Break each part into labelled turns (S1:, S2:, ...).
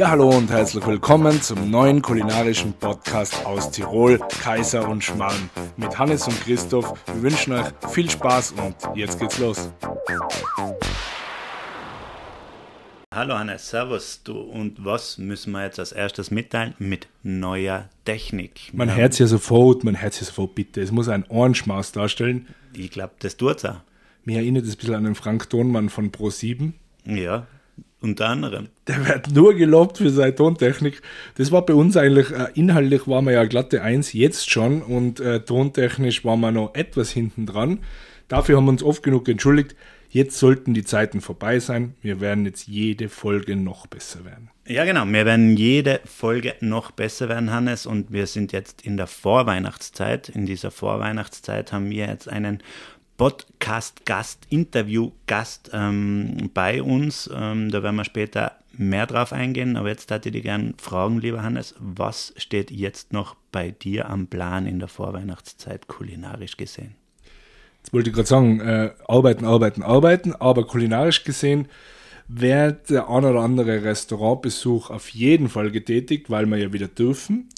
S1: Ja, hallo und herzlich willkommen zum neuen kulinarischen Podcast aus Tirol, Kaiser und Schmarrn. Mit Hannes und Christoph. Wir wünschen euch viel Spaß und jetzt geht's los.
S2: Hallo Hannes, Servus. Du, und was müssen wir jetzt als erstes mitteilen? Mit neuer Technik.
S1: Man hört ja sofort, man hört ja sofort, bitte. Es muss ein Ohrenschmaus darstellen.
S2: Ich glaube, das tut's auch.
S1: Mir erinnert es ein bisschen an den Frank Thonmann von Pro7.
S2: Ja, unter anderem.
S1: Der wird nur gelobt für seine Tontechnik. Das war bei uns eigentlich, äh, inhaltlich waren wir ja glatte Eins, jetzt schon, und äh, tontechnisch waren wir noch etwas hinten dran. Dafür haben wir uns oft genug entschuldigt. Jetzt sollten die Zeiten vorbei sein. Wir werden jetzt jede Folge noch besser werden.
S2: Ja, genau. Wir werden jede Folge noch besser werden, Hannes. Und wir sind jetzt in der Vorweihnachtszeit. In dieser Vorweihnachtszeit haben wir jetzt einen Podcast-Gast, Interview-Gast ähm, bei uns. Ähm, da werden wir später mehr drauf eingehen. Aber jetzt hätte ich dich gerne fragen, lieber Hannes, was steht jetzt noch bei dir am Plan in der Vorweihnachtszeit kulinarisch gesehen?
S1: Jetzt wollte ich gerade sagen, äh, arbeiten, arbeiten, arbeiten, aber kulinarisch gesehen wird der ein oder andere Restaurantbesuch auf jeden Fall getätigt, weil wir ja wieder dürfen.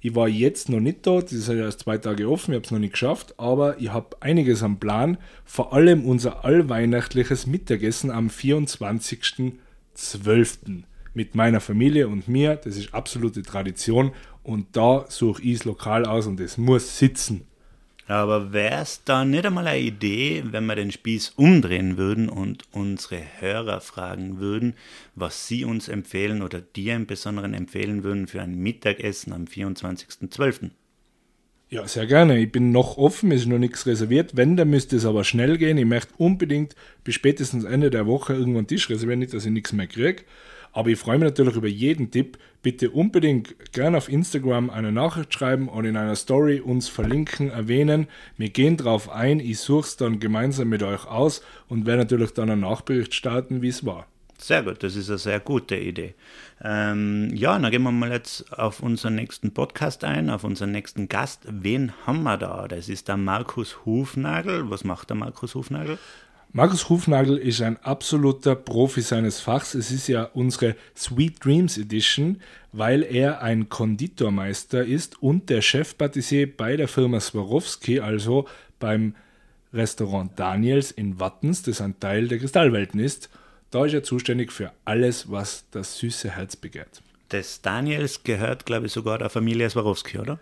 S1: Ich war jetzt noch nicht da, das ist ja erst zwei Tage offen, ich habe es noch nicht geschafft, aber ich habe einiges am Plan, vor allem unser allweihnachtliches Mittagessen am 24.12. mit meiner Familie und mir, das ist absolute Tradition und da suche ich das Lokal aus und es muss sitzen.
S2: Aber wäre es da nicht einmal eine Idee, wenn wir den Spieß umdrehen würden und unsere Hörer fragen würden, was sie uns empfehlen oder dir im Besonderen empfehlen würden für ein Mittagessen am 24.12.?
S1: Ja, sehr gerne. Ich bin noch offen, es ist noch nichts reserviert. Wenn, dann müsste es aber schnell gehen. Ich möchte unbedingt bis spätestens Ende der Woche irgendwo einen Tisch reservieren, nicht, dass ich nichts mehr kriege. Aber ich freue mich natürlich über jeden Tipp. Bitte unbedingt gerne auf Instagram eine Nachricht schreiben und in einer Story uns verlinken, erwähnen. Wir gehen drauf ein, ich suche es dann gemeinsam mit euch aus und werde natürlich dann einen Nachbericht starten, wie es war.
S2: Sehr gut, das ist eine sehr gute Idee. Ähm, ja, dann gehen wir mal jetzt auf unseren nächsten Podcast ein, auf unseren nächsten Gast. Wen haben wir da? Das ist der Markus Hufnagel. Was macht der Markus Hufnagel?
S1: Markus Hufnagel ist ein absoluter Profi seines Fachs. Es ist ja unsere Sweet Dreams Edition, weil er ein Konditormeister ist und der Chefpatissier bei der Firma Swarovski, also beim Restaurant Daniels in Wattens, das ein Teil der Kristallwelten ist. Da ist er zuständig für alles, was das süße Herz begehrt.
S2: Das Daniels gehört, glaube ich, sogar der Familie Swarovski, oder?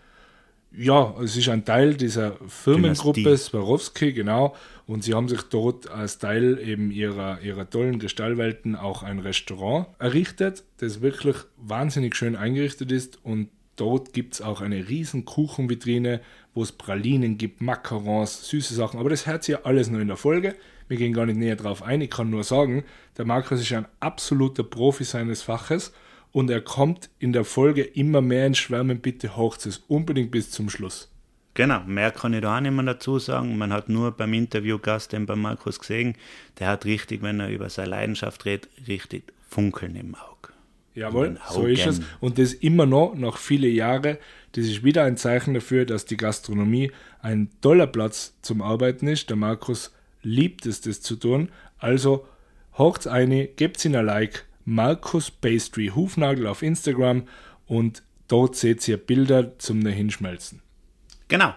S1: Ja, es ist ein Teil dieser Firmengruppe Swarovski, genau. Und sie haben sich dort als Teil eben ihrer, ihrer tollen Kristallwelten auch ein Restaurant errichtet, das wirklich wahnsinnig schön eingerichtet ist. Und dort gibt es auch eine riesen Kuchenvitrine, wo es Pralinen gibt, Macarons, süße Sachen. Aber das hört ihr ja alles nur in der Folge. Wir gehen gar nicht näher drauf ein. Ich kann nur sagen, der Markus ist ein absoluter Profi seines Faches und er kommt in der Folge immer mehr ins Schwärmen. Bitte hocht es unbedingt bis zum Schluss.
S2: Genau, mehr kann ich da auch nicht mehr dazu sagen. Man hat nur beim Interviewgast, den bei Markus gesehen, der hat richtig, wenn er über seine Leidenschaft redet, richtig Funkeln im Auge.
S1: Jawohl, so ist es. Und das immer noch, nach vielen Jahren, das ist wieder ein Zeichen dafür, dass die Gastronomie ein toller Platz zum Arbeiten ist. Der Markus liebt es, das zu tun. Also, hocht's eine, gebt's ihn ein Like Markus Pastry Hufnagel auf Instagram und dort seht ihr Bilder zum Hinschmelzen.
S2: Genau.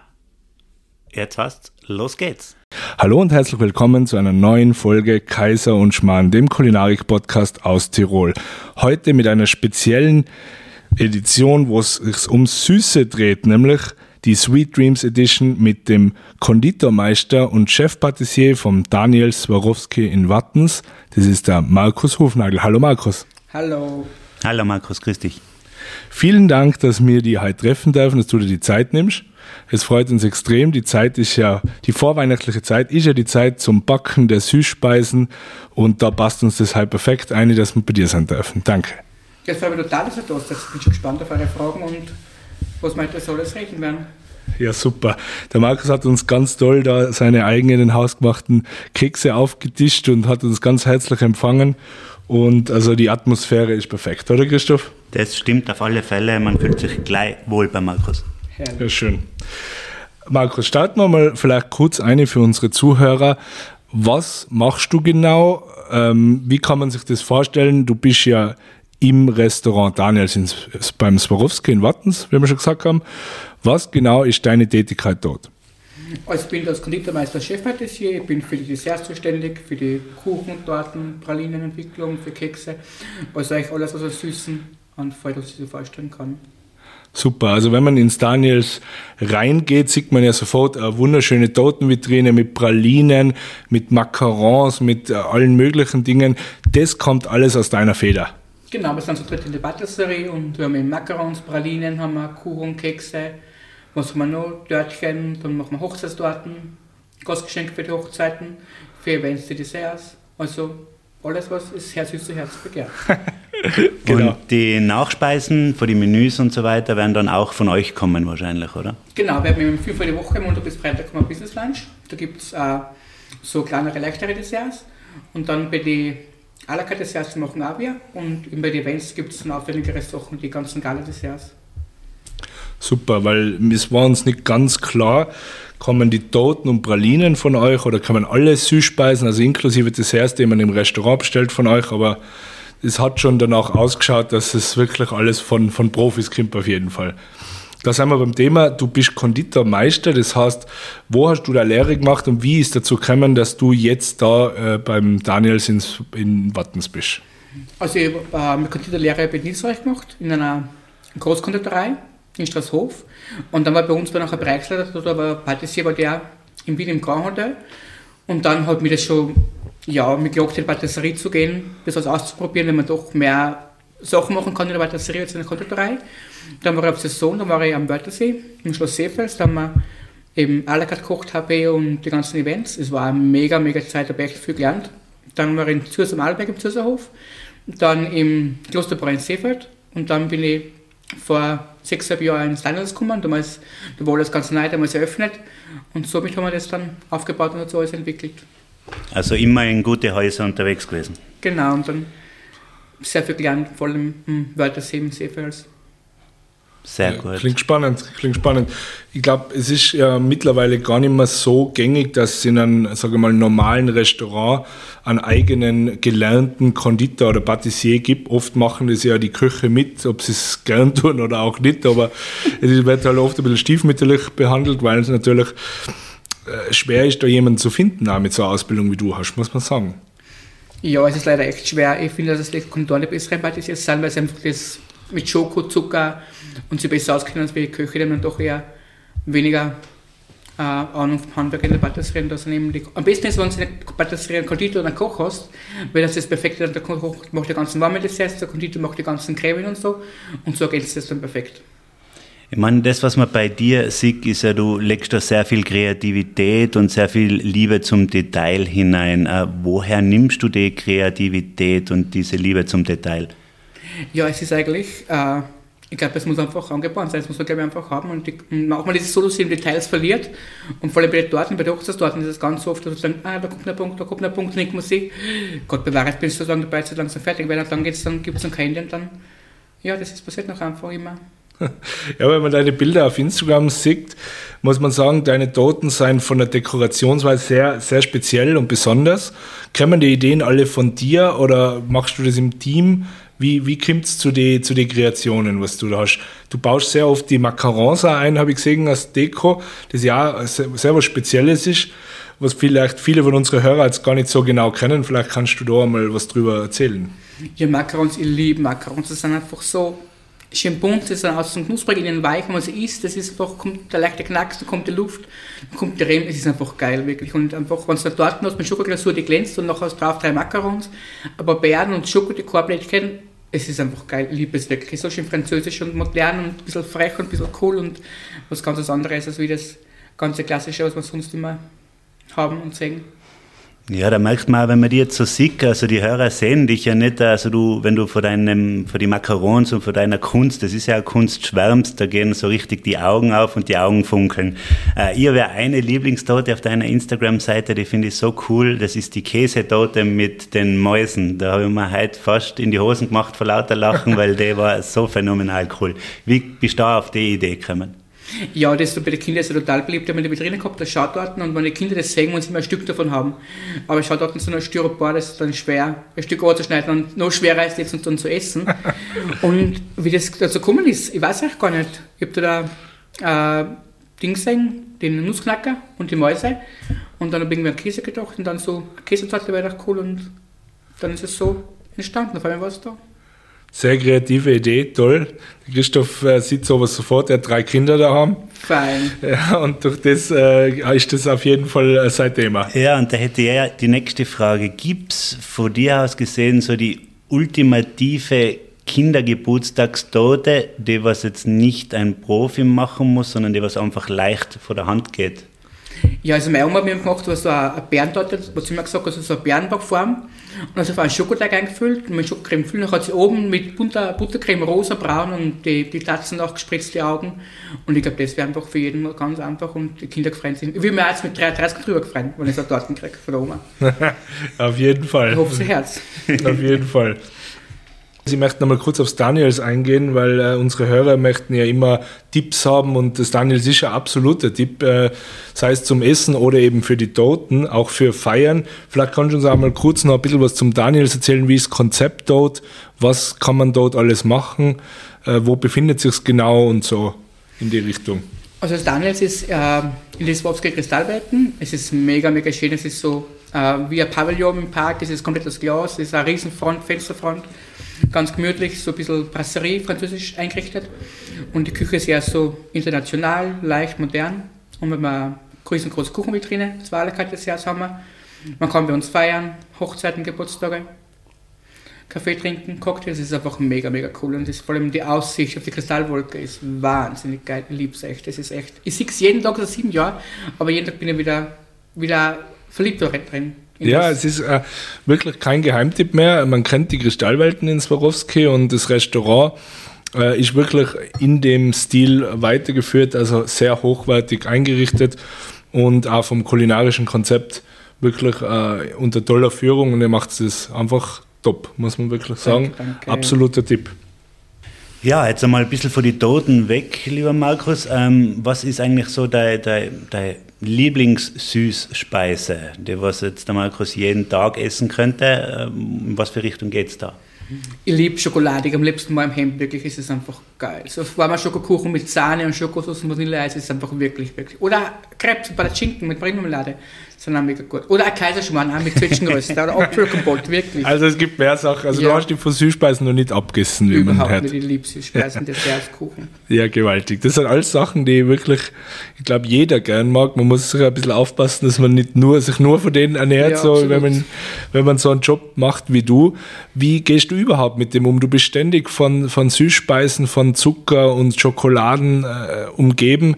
S2: Jetzt hast, los geht's.
S1: Hallo und herzlich willkommen zu einer neuen Folge Kaiser und Schmarrn, dem Kulinarik-Podcast aus Tirol. Heute mit einer speziellen Edition, wo es sich um Süße dreht, nämlich die Sweet Dreams Edition mit dem Konditormeister und Chefpatissier vom Daniel Swarovski in Wattens. Das ist der Markus Hofnagel. Hallo Markus.
S3: Hallo.
S2: Hallo Markus, grüß dich.
S1: Vielen Dank, dass wir die heute treffen dürfen, dass du dir die Zeit nimmst. Es freut uns extrem. Die Zeit ist ja, die vorweihnachtliche Zeit ist ja die Zeit zum Backen der Süßspeisen und da passt uns das halt perfekt ein, dass wir bei dir sein dürfen. Danke.
S3: Ja, es freut mich total, dass du da bist. Ich bin schon gespannt auf eure Fragen und was meint ihr, soll es rechnen werden?
S1: Ja, super. Der Markus hat uns ganz toll da seine eigenen hausgemachten Kekse aufgetischt und hat uns ganz herzlich empfangen. Und also die Atmosphäre ist perfekt, oder Christoph?
S2: Das stimmt auf alle Fälle. Man fühlt sich gleich wohl bei Markus.
S1: Herrlich. Ja, schön. Markus, starten wir mal vielleicht kurz eine für unsere Zuhörer. Was machst du genau? Ähm, wie kann man sich das vorstellen? Du bist ja im Restaurant Daniels ins, beim Swarovski in Wattens, wie wir schon gesagt haben. Was genau ist deine Tätigkeit dort?
S3: Also ich bin das Konditormeister Chefpatissier, ich bin für die Desserts zuständig, für die Kuchen, Torten, Pralinenentwicklung, für Kekse, also eigentlich alles, was aus Süßen anfällt, was ich sich vorstellen kann.
S1: Super, also wenn man ins Daniels reingeht, sieht man ja sofort eine wunderschöne Tortenvitrine mit Pralinen, mit Macarons, mit äh, allen möglichen Dingen. Das kommt alles aus deiner Feder.
S3: Genau, wir sind zu dritt in der Patisserie und wir haben eben Macarons, Pralinen, haben wir Kuchen, Kekse, was haben wir noch? Törtchen, dann machen wir Hochzeitstorten, Gastgeschenke für die Hochzeiten, für Events, die Desserts. Also alles, was das Herz süße Herz begehrt.
S2: genau. Und die Nachspeisen für die Menüs und so weiter werden dann auch von euch kommen wahrscheinlich, oder?
S3: Genau, wir haben immer fünfmal die Woche, Montag bis Freitag kommen Business Lunch. Da gibt es äh, so kleinere, leichtere Desserts. Und dann bei den à la carte Desserts machen auch wir. Und bei den Events gibt es dann aufwendigere Sachen, die ganzen Gala-Desserts.
S1: Super, weil es war uns nicht ganz klar, kommen die Toten und Pralinen von euch oder kommen alle Süßspeisen, also inklusive Desserts, die man im Restaurant bestellt von euch, aber es hat schon danach ausgeschaut, dass es wirklich alles von, von Profis kommt auf jeden Fall. Da sind wir beim Thema, du bist Konditormeister, das heißt, wo hast du da Lehre gemacht und wie ist dazu gekommen, dass du jetzt da äh, beim Daniels in, in Wattens bist?
S3: Also ich habe äh, Konditorlehre bei Niederösterreich gemacht, in einer Großkonditorei in Straßhof. Und dann war bei uns noch ein Bereichsleiter, da war Patissier, war der in Wien im Grand Hotel. Und dann hat mir das schon, ja, mir gelockt, in die Patisserie zu gehen, das auszuprobieren, wenn man doch mehr Sachen machen kann in der Patisserie als in der Konditorei. Dann war ich auf Saison, dann war ich am Wörthersee, im Schloss Seefels, da haben wir eben à la carte gekocht, HB und die ganzen Events. Es war eine mega, mega Zeit, da habe ich echt viel gelernt. Dann war ich in Zürs am Arlberg im Zürserhof, dann im Klosterbräu in Seefeld und dann bin ich vor sechseinhalb Jahren ins Landhaus gekommen. Damals, da war alles ganz neu, damals eröffnet. Und somit haben wir das dann aufgebaut und so alles entwickelt.
S2: Also immer in gute Häuser unterwegs gewesen.
S3: Genau, und dann sehr viel gelernt, vor allem im Wörthersee im Seefels.
S2: Sehr gut.
S1: Klingt spannend, klingt spannend. Ich glaube, es ist ja mittlerweile gar nicht mehr so gängig, dass es in einem, sage ich mal, normalen Restaurant einen eigenen gelernten Konditor oder Patissier gibt. Oft machen das ja die Köche mit, ob sie es gern tun oder auch nicht, aber es wird halt oft ein bisschen stiefmütterlich behandelt, weil es natürlich äh, schwer ist, da jemanden zu finden, auch mit so einer Ausbildung wie du hast, muss man sagen.
S3: Ja, es ist leider echt schwer. Ich finde, dass es Konditoren die besseren Patissiers sind, weil sie einfach das mit Schoko, Zucker und sie besser auskennen als wir Köche, die dann doch eher weniger äh, Ahnung vom Handwerk in der Patisserie. Das nämlich, am besten ist, wenn du eine Patisserie, einen Konditor oder einen Koch hast, weil das ist perfekt. Der Koch macht die ganzen warmen Desserts, der Konditor macht die ganzen Cremen und so und so ergänzt das dann perfekt.
S2: Ich meine, das, was man bei dir sieht, ist ja, du legst da sehr viel Kreativität und sehr viel Liebe zum Detail hinein. Äh, woher nimmst du die Kreativität und diese Liebe zum Detail?
S3: Ja, es ist eigentlich, äh, ich glaube, es muss einfach angeboren sein, das muss man, glaube ich, einfach haben. Und, die, und manchmal ist es so, dass sie Details verliert. Und vor allem bei den Torten, bei den Hochzeitstorten ist es ganz oft, dass man sagt, ah, da kommt ein Punkt, da kommt ein Punkt, man sich, Gott bewahre, ich bin so lange dabei, so langsam fertig, weil dann geht's, dann gibt es ein Kein und dann, ja, das ist passiert noch einfach immer.
S1: Ja, wenn man deine Bilder auf Instagram sieht, muss man sagen, deine Toten seien von der Dekorationsweise sehr, sehr speziell und besonders. Kommen die Ideen alle von dir oder machst du das im Team? Wie, wie kommt es zu den zu die Kreationen, was du da hast? Du baust sehr oft die Macarons ein, habe ich gesehen, als Deko, das ja sehr, was Spezielles ist, was vielleicht viele von unseren Hörern jetzt gar nicht so genau kennen. Vielleicht kannst du da mal was drüber erzählen.
S3: Ja, Macarons, ich liebe Macarons. Das sind einfach so schön bunt, sie sind aus dem knusprig, innen weich, wenn man sie isst, das ist einfach, kommt der leichte Knacks, da kommt die Luft, dann kommt der Rem, es ist einfach geil, wirklich. Und einfach, wenn du da Torten hast mit Schokoglasur, die glänzt und nachher drauf drei Macarons, aber Beeren und Schoko, die Korblättchen, es ist einfach geil, ich liebe es wirklich. So schön französisch und modern und ein bisschen frech und ein bisschen cool und was ganz anderes als wie das ganze Klassische, was wir sonst immer haben und sehen.
S2: Ja, da merkt man, wenn man die jetzt so sieht, also die Hörer sehen dich ja nicht, also du, wenn du vor deinem, vor die Macarons und vor deiner Kunst, das ist ja Kunst, schwärmst, da gehen so richtig die Augen auf und die Augen funkeln. Äh, ihr wäre eine Lieblingstote auf deiner Instagram-Seite, die finde ich so cool, das ist die Käsetote mit den Mäusen. Da habe ich mir heute fast in die Hosen gemacht vor lauter Lachen, weil die war so phänomenal cool. Wie bist du da auf die Idee gekommen?
S3: Ja, das ist bei den Kindern ist total beliebt. Wir haben die drinnen gehabt, das Schautorten, und wenn die Kinder das sehen, wollen sie immer ein Stück davon haben. Aber Schautorten sind ein Styropor, das ist dann schwer, ein Stück anzuschneiden und noch schwerer ist jetzt und dann zu essen. und wie das dazu gekommen ist, ich weiß echt gar nicht. Ich habe da äh, Ding gesehen, den Nussknacker und die Mäuse. Und dann habe ich irgendwie an Käse gedacht und dann so, Käsetorte wäre doch cool und dann ist es so entstanden. Auf einmal war es da.
S1: Sehr kreative Idee, toll. Christoph äh, sieht sowas sofort, er hat drei Kinder daheim.
S3: Fein.
S1: Ja, und durch das äh, ist das auf jeden Fall äh, sein Thema.
S2: Ja, und da hätte er die nächste Frage. Gibt es von dir aus gesehen so die ultimative Kindergeburtstagstorte, die was jetzt nicht ein Profi machen muss, sondern die was einfach leicht vor der Hand geht?
S3: Ja, also meine Oma hat mir gemacht, war so eine Bärentorte, was sie mir gesagt also so eine Bärenbackform. Und dann also einen Schokoteig eingefüllt, mit Schokocreme füllen. Dann hat sie oben mit Butter, Buttercreme rosa, braun und die, die Tatzen nachgespritzt, die Augen. Und ich glaube, das wäre einfach für jeden ganz einfach und die Kinder gefreut sind. Ich will mir jetzt mit 33 drüber gefreut, wenn ich so Torten kriege von der Oma.
S1: Auf jeden Fall.
S3: Ich hoffe, Herz.
S1: Auf jeden Fall. Sie möchten nochmal kurz aufs Daniels eingehen, weil äh, unsere Hörer möchten ja immer Tipps haben und das Daniels ist ja absoluter Tipp, äh, sei es zum Essen oder eben für die Toten, auch für Feiern. Vielleicht kannst du uns einmal kurz noch ein bisschen was zum Daniels erzählen, wie ist das Konzept dort, was kann man dort alles machen, äh, wo befindet sich es genau und so in die Richtung.
S3: Also das Daniels ist äh, in den Swowski Kristallwelten. Es ist mega, mega schön. Es ist so äh, wie ein Pavillon im Park. Es ist komplett das Glas. Es ist eine Riesenfront, Fensterfront ganz gemütlich, so ein bisschen Brasserie, französisch eingerichtet. Und die Küche ist ja so international, leicht, modern. Und wir haben eine riesengroße Kuchenvitrine, zwei alle des Jahres haben wir. Man kann bei uns feiern, Hochzeiten, Geburtstage, Kaffee trinken, Cocktails, ist einfach mega, mega cool. Und das, vor allem die Aussicht auf die Kristallwolke ist wahnsinnig geil. Ich liebe es echt. Das ist echt. Ich sehe es jeden Tag seit sieben Jahren, aber jeden Tag bin ich wieder, wieder verliebt drin.
S1: Ja, es ist äh, wirklich kein Geheimtipp mehr. Man kennt die Kristallwelten in Swarovski und das Restaurant äh, ist wirklich in dem Stil weitergeführt, also sehr hochwertig eingerichtet und auch vom kulinarischen Konzept wirklich äh, unter toller Führung und er macht es einfach top, muss man wirklich sagen. Danke, danke. Absoluter Tipp.
S2: Ja, jetzt einmal ein bisschen von die Toten weg, lieber Markus. Ähm, was ist eigentlich so dein, dein, dein Lieblingssüßspeise, die was jetzt der Markus jeden Tag essen könnte? Ähm, in was für Richtung geht es da?
S3: Ich liebe Schokolade, am liebsten mal im Hemd, wirklich ist es einfach geil. So warmer Schokokuchen mit Sahne und Schokosauce und Vanilleeis ist einfach wirklich, wirklich. Oder Krebs, Palatschinken mit Brinmarmelade auch mega gut. Oder ein Kaiserschmarrn auch mit Zwetschgenröster oder Apfelkompott, wirklich.
S1: Also es gibt mehr Sachen. Also ja. du hast die von Süßspeisen noch nicht abgegessen,
S3: wie Überhaupt man hört. nicht, ich liebe Süßspeisen, Desserts, Kuchen.
S1: Ja, gewaltig. Das sind alles Sachen, die wirklich, ich glaube, jeder gern mag. Man muss sich ein bisschen aufpassen, dass man nicht nur, sich nur von denen ernährt, ja, so, wenn man, wenn man so einen Job macht wie du. Wie gehst du überhaupt mit dem um? Du bist ständig von, von Süßspeisen, von Zucker und Schokoladen äh, umgeben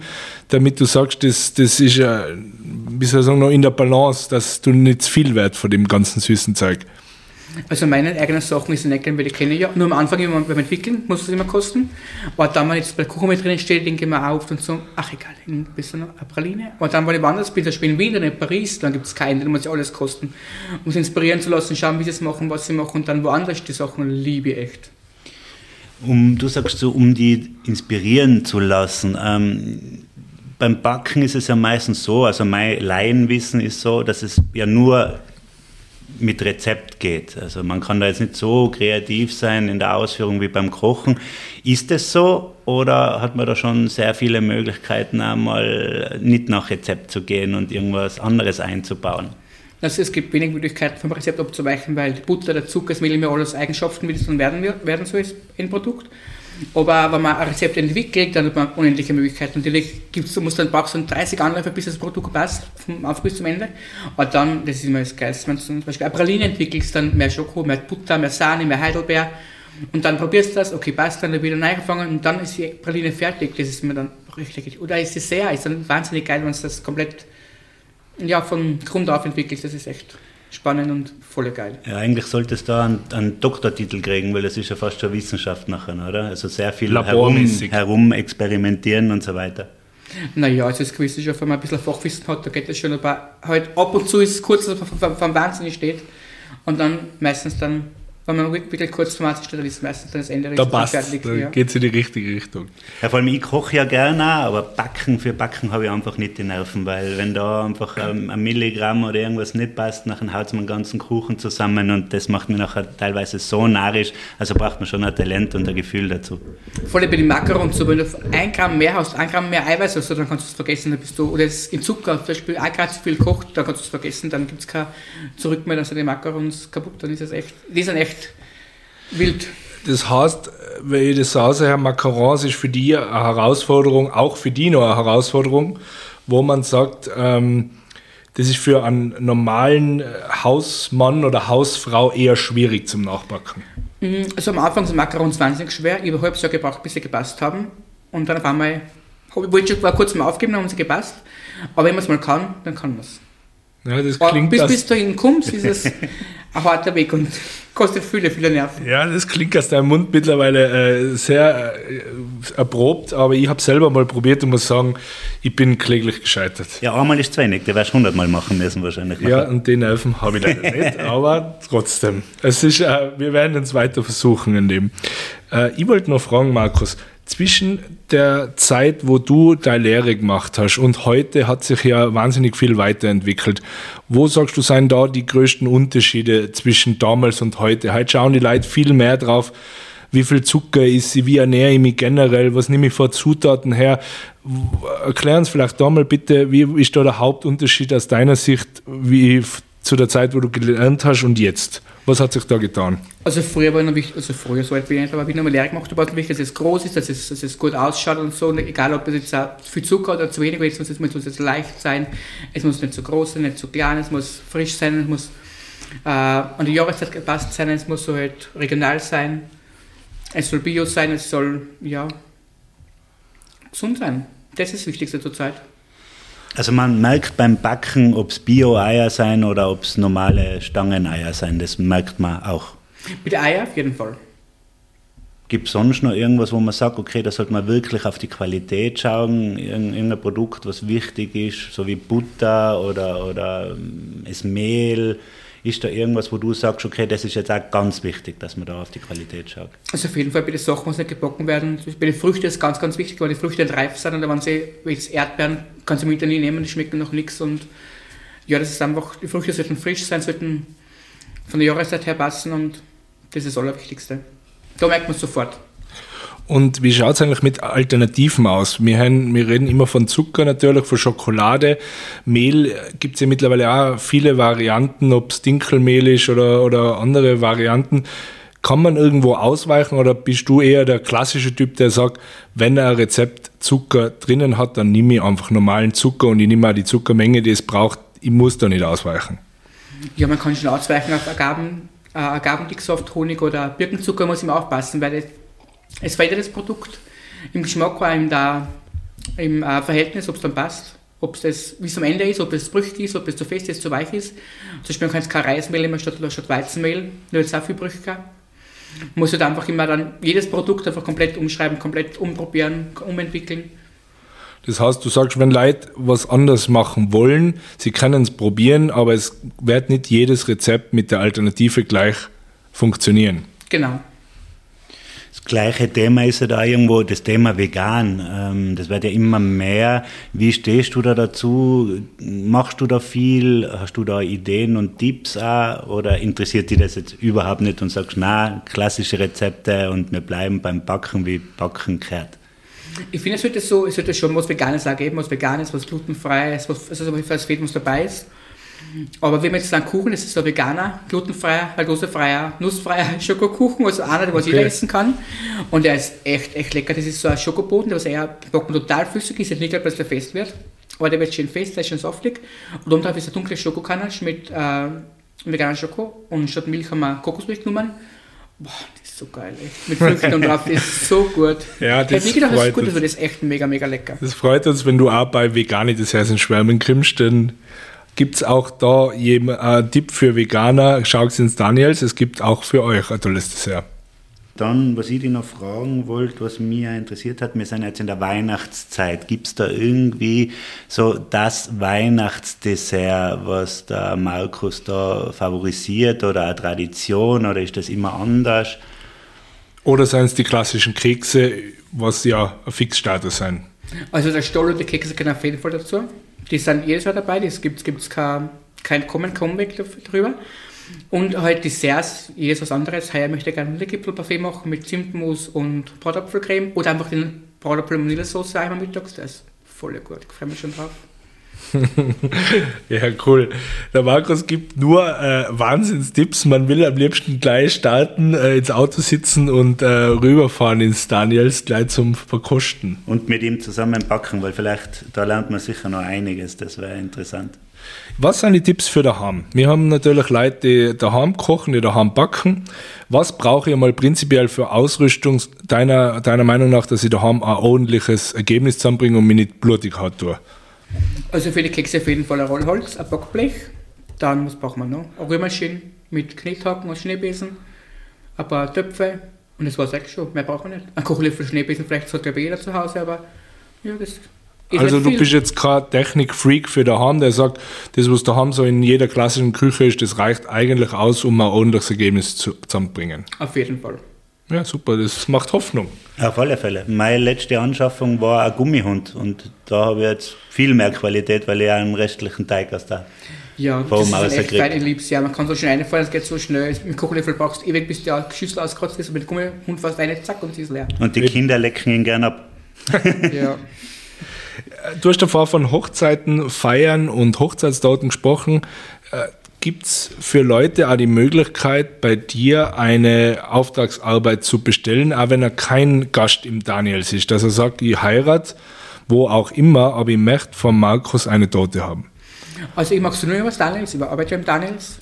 S1: damit du sagst, das, das ist ja, wie soll ich sagen, noch in der Balance, dass du nicht zu viel wert von dem ganzen süßen Zeug.
S3: Also meine eigenen Sachen ist nicht gern, weil ich kenne ja. Nur am Anfang beim Entwickeln muss es immer kosten. Aber dann, wenn jetzt bei der Kuchen mit drin steht, denke ich mir auf und so, ach egal, ein bisschen noch eine Praline. Und dann, wenn ich woanders bin, zum Beispiel in Wien oder in Paris, dann gibt es keinen, dann muss ich alles kosten. Um sich inspirieren zu lassen, schauen, wie sie es machen, was sie machen und dann woanders die Sachen liebe ich echt.
S2: Um, du sagst so, um die inspirieren zu lassen. Ähm, beim Backen ist es ja meistens so, also mein Laienwissen ist so, dass es ja nur mit Rezept geht. Also man kann da jetzt nicht so kreativ sein in der Ausführung wie beim Kochen. Ist es so oder hat man da schon sehr viele Möglichkeiten, einmal nicht nach Rezept zu gehen und irgendwas anderes einzubauen?
S3: Also es gibt wenig Möglichkeiten vom Rezept abzuweichen, weil Butter, der Zucker, das Mehl immer alles Eigenschaften, wie das dann werden, werden soll, ist Endprodukt. Aber wenn man ein Rezept entwickelt, dann hat man unendliche Möglichkeiten. Natürlich gibt's, muss dann brauchst du 30 Anläufe, bis das Produkt passt, vom Anfang bis zum Ende. Aber dann, das ist immer das Geilste, wenn du zum Beispiel eine Praline entwickelst, dann mehr Schoko, mehr Butter, mehr Sahne, mehr Heidelbeer. Und dann probierst du das, okay, passt, dann wieder reingefangen und dann ist die Praline fertig. Das ist mir dann richtig. Oder ist es sehr, ist dann wahnsinnig geil, wenn du das komplett ja, von Grund auf entwickelst. Das ist echt spannend und voll geil.
S2: Ja, eigentlich sollte es da einen, einen, Doktortitel kriegen, weil das ist ja fast schon Wissenschaft nachher, oder? Also sehr viel herum, herum experimentieren und so weiter.
S3: Naja, also das Quiz ist ja, wenn man ein bisschen Fachwissen hat, da geht das schon, aber halt ab und zu ist es kurz vom, vom Wahnsinn steht und dann meistens dann, wenn man wirklich kurz vom Arzt steht, dann ist meistens das Ende
S1: da passt, fertig. Da ja. geht es in die richtige Richtung.
S2: Ja, vor allem ich koche ja gerne, aber Backen für Backen habe ich einfach nicht die Nerven, weil wenn da einfach ähm, ein Milligramm oder irgendwas nicht passt, dann haut man den ganzen Kuchen zusammen und das macht mir nachher teilweise so narrisch, also braucht man schon ein Talent und ein Gefühl dazu.
S3: Vor allem bei den Macarons, so, wenn du ein Gramm mehr hast, ein Gramm mehr Eiweiß hast, dann kannst du es vergessen, dann bist du, oder in Zucker, zum Beispiel ein Grad zu viel kocht, dann kannst du es vergessen, dann gibt es kein Zurück mehr, dann sind die Macarons kaputt, dann ist es echt, die sind echt wild.
S1: Das heißt, wenn ich das so Herr Macarons ist für die eine Herausforderung, auch für die noch eine Herausforderung, wo man sagt, ähm, das ist für einen normalen Hausmann oder Hausfrau eher schwierig zum Nachbacken.
S3: Mhm, also am Anfang sind Macarons wahnsinnig schwer. Ich habe ein halbes Jahr gebraucht, bis sie gepasst haben. Und dann auf einmal, ich wollte schon kurz mal aufgeben, dann haben sie gepasst. Aber wenn man es mal kann, dann kann man es.
S1: Ja, das klingt
S3: bis, bis dahin kommst, ist es ein harter Weg und kostet viele, viele Nerven.
S1: Ja, das klingt aus deinem Mund mittlerweile äh, sehr äh, erprobt, aber ich habe selber mal probiert und muss sagen, ich bin kläglich gescheitert.
S2: Ja, einmal ist zu wenig, der wirst hundertmal machen müssen wahrscheinlich.
S1: Ja, und den Nerven habe ich leider nicht, aber trotzdem. Es ist, äh, wir werden es weiter versuchen in dem. Äh, ich wollte noch fragen, Markus, zwischen der Zeit, wo du deine Lehre gemacht hast und heute hat sich ja wahnsinnig viel weiterentwickelt. Wo sagst du, seien da die größten Unterschiede zwischen damals und heute? Heute schauen die Leute viel mehr drauf, wie viel Zucker ist sie, wie ernähre ich mich generell, was nehme ich vor Zutaten her. Erklär uns vielleicht da mal bitte, wie ist da der Hauptunterschied aus deiner Sicht, wie zu der Zeit, wo du gelernt hast und jetzt? Was hat sich da getan?
S3: Also früher war noch wichtig, also früher so ich nicht, aber ich nochmal Lehre gemacht habe, wichtig, dass es groß ist, dass es, dass es gut ausschaut und so, egal ob es jetzt viel Zucker oder zu wenig ist, es muss jetzt leicht sein, es muss nicht zu groß sein, nicht zu klein, es muss frisch sein, es muss äh, an die Jahreszeit gepasst sein, es muss so halt regional sein, es soll Bio sein, es soll, ja, gesund sein. Das ist das Wichtigste zurzeit.
S2: Also man merkt beim Backen, ob es Bio-Eier sein oder ob es normale Stangeneier sein, das merkt man auch.
S3: Mit Eier auf jeden Fall.
S2: Gibt es sonst noch irgendwas, wo man sagt, okay, da sollte man wirklich auf die Qualität schauen, irgendein Produkt, was wichtig ist, so wie Butter oder, oder ähm, das Mehl? Ist da irgendwas, wo du sagst, okay, das ist jetzt auch ganz wichtig, dass man da auf die Qualität schaut?
S3: Also auf jeden Fall bei den Sachen, die nicht gebacken werden. Bei den Früchten ist es ganz, ganz wichtig, weil die Früchte nicht reif sind und wenn sie jetzt Erdbeeren, kannst du mit nie nehmen, die schmecken noch nichts und ja, das ist einfach, die Früchte sollten frisch sein, sollten von der Jahreszeit her passen und das ist das Allerwichtigste. Da merkt man es sofort.
S1: Und wie schaut es eigentlich mit Alternativen aus? Wir, haben, wir reden immer von Zucker natürlich, von Schokolade. Mehl gibt es ja mittlerweile auch viele Varianten, ob es Dinkelmehl ist oder, oder andere Varianten. Kann man irgendwo ausweichen oder bist du eher der klassische Typ, der sagt, wenn er ein Rezept Zucker drinnen hat, dann nehme ich einfach normalen Zucker und ich nehme auch die Zuckermenge, die es braucht. Ich muss da nicht ausweichen.
S3: Ja, man kann schon ausweichen auf Agaven, äh, Agavendicksaft, Honig oder Birkenzucker, muss ich aufpassen, weil es verändert das Produkt im Geschmack, auch im, da, im äh, Verhältnis, ob es dann passt, ob es das, wie es am Ende ist, ob es brüchig ist, ob es zu fest ist, zu weich ist. Zum Beispiel kann jetzt kein Reismehl immer statt, statt Weizenmehl, nur jetzt auch viel brüchiger. Muss halt einfach immer dann jedes Produkt einfach komplett umschreiben, komplett umprobieren, umentwickeln.
S1: Das heißt, du sagst, wenn Leute was anders machen wollen, sie können es probieren, aber es wird nicht jedes Rezept mit der Alternative gleich funktionieren.
S3: Genau
S2: gleiche Thema ist ja da irgendwo das Thema vegan. Ähm, das wird ja immer mehr. Wie stehst du da dazu? Machst du da viel? Hast du da Ideen und Tipps auch? Oder interessiert dich das jetzt überhaupt nicht und sagst, na, klassische Rezepte und wir bleiben beim Backen, wie Backen gehört?
S3: Ich finde, es sollte, so, es sollte schon was Veganes auch geben, was Veganes, was glutenfreies, was, also was Fett, was dabei ist. Aber wenn wir jetzt sagen Kuchen, das ist ein veganer, glutenfreier, laktosefreier, nussfreier Schokokuchen, also einer, den was okay. jeder essen kann. Und der ist echt, echt lecker. Das ist so ein Schokoboden, der was eher total flüssig ist, nicht gleich, dass der fest wird. Aber der wird schön fest, der ist schön saftig. Und oben drauf ist ein dunkler Schokokanasch mit äh, veganer Schoko. Und statt Milch haben wir Kokosmilch genommen. Boah, das ist so geil, echt. Mit Früchten und drauf, das ist so gut.
S1: Ja, das
S3: ich gedacht, das ist gut, das ist echt mega, mega lecker.
S1: Das freut uns, wenn du auch bei Vegani das heißt in Schwärmen krimmst, denn Gibt es auch da einen Tipp für Veganer? Schaut ins Daniels, es gibt auch für euch ein tolles Dessert.
S2: dann, was ich dich noch fragen wollte, was mich interessiert hat, wir sind jetzt in der Weihnachtszeit. Gibt es da irgendwie so das Weihnachtsdessert, was der Markus da favorisiert oder eine Tradition oder ist das immer anders?
S1: Oder seien es die klassischen Kekse, was ja ein Fixstatus sind?
S3: Also der Stoll und die Kekse gehören auf jeden Fall dazu. Die sind jedes Jahr dabei, es gibt es kein, kein Kommen, weg drüber. Und halt Desserts, jedes was anderes. Heuer möchte ich gerne einen Gipfelparfait machen mit Zimtmus und Bratapfelcreme oder einfach den Bratapfel und Vanillesauce einmal mittags. Das ist voll gut, ich freue mich schon drauf.
S1: ja, cool. Der Markus gibt nur äh, Wahnsinnstipps. Man will am liebsten gleich starten, äh, ins Auto sitzen und äh, rüberfahren ins Daniels gleich zum Verkosten.
S2: Und mit ihm zusammen backen, weil vielleicht da lernt man sicher noch einiges. Das wäre interessant.
S1: Was sind die Tipps für daheim? Wir haben natürlich Leute, die daheim kochen, die daheim backen. Was brauche ich mal prinzipiell für Ausrüstung deiner, deiner Meinung nach, dass ich daheim ein ordentliches Ergebnis zusammenbringe und mich nicht blutig haut tue?
S3: Also für die Kekse auf jeden Fall ein Rollholz, ein Backblech. Dann was braucht man noch? Eine Rührmaschine mit Knethaken und Schneebesen, ein paar Töpfe und das war es eigentlich schon. Mehr braucht man nicht. Ein Kochlöffel Schneebesen vielleicht glaube jeder zu Hause, aber ja, das
S1: also du bist jetzt kein Technik-Freak für daheim, der sagt, das, was daheim so in jeder klassischen Küche ist, das reicht eigentlich aus, um ein ordentliches Ergebnis zu, zusammenzubringen.
S3: Auf jeden Fall.
S1: Ja, super, das macht Hoffnung.
S2: Auf alle Fälle. Meine letzte Anschaffung war ein Gummihund und da habe ich jetzt viel mehr Qualität, weil ich einen restlichen Teig aus der
S3: ja, das ist echt fein, ich lieb's, ja. Man kann so schnell einfallen, es geht so schnell. Mit Kochlöffel brauchst du ewig, bis der Schüssel auskotzt ist und mit dem Gummihund fast eine, zack, und sie ist leer.
S2: Und die Kinder lecken ihn gern ab.
S1: ja. Du hast davor von Hochzeiten, Feiern und Hochzeitsdaten gesprochen. Gibt es für Leute auch die Möglichkeit, bei dir eine Auftragsarbeit zu bestellen, auch wenn er kein Gast im Daniels ist? Dass er sagt, ich heirate, wo auch immer, aber ich möchte von Markus eine Tote haben.
S3: Also ich mache es nur über das Daniels, ich arbeite im Daniels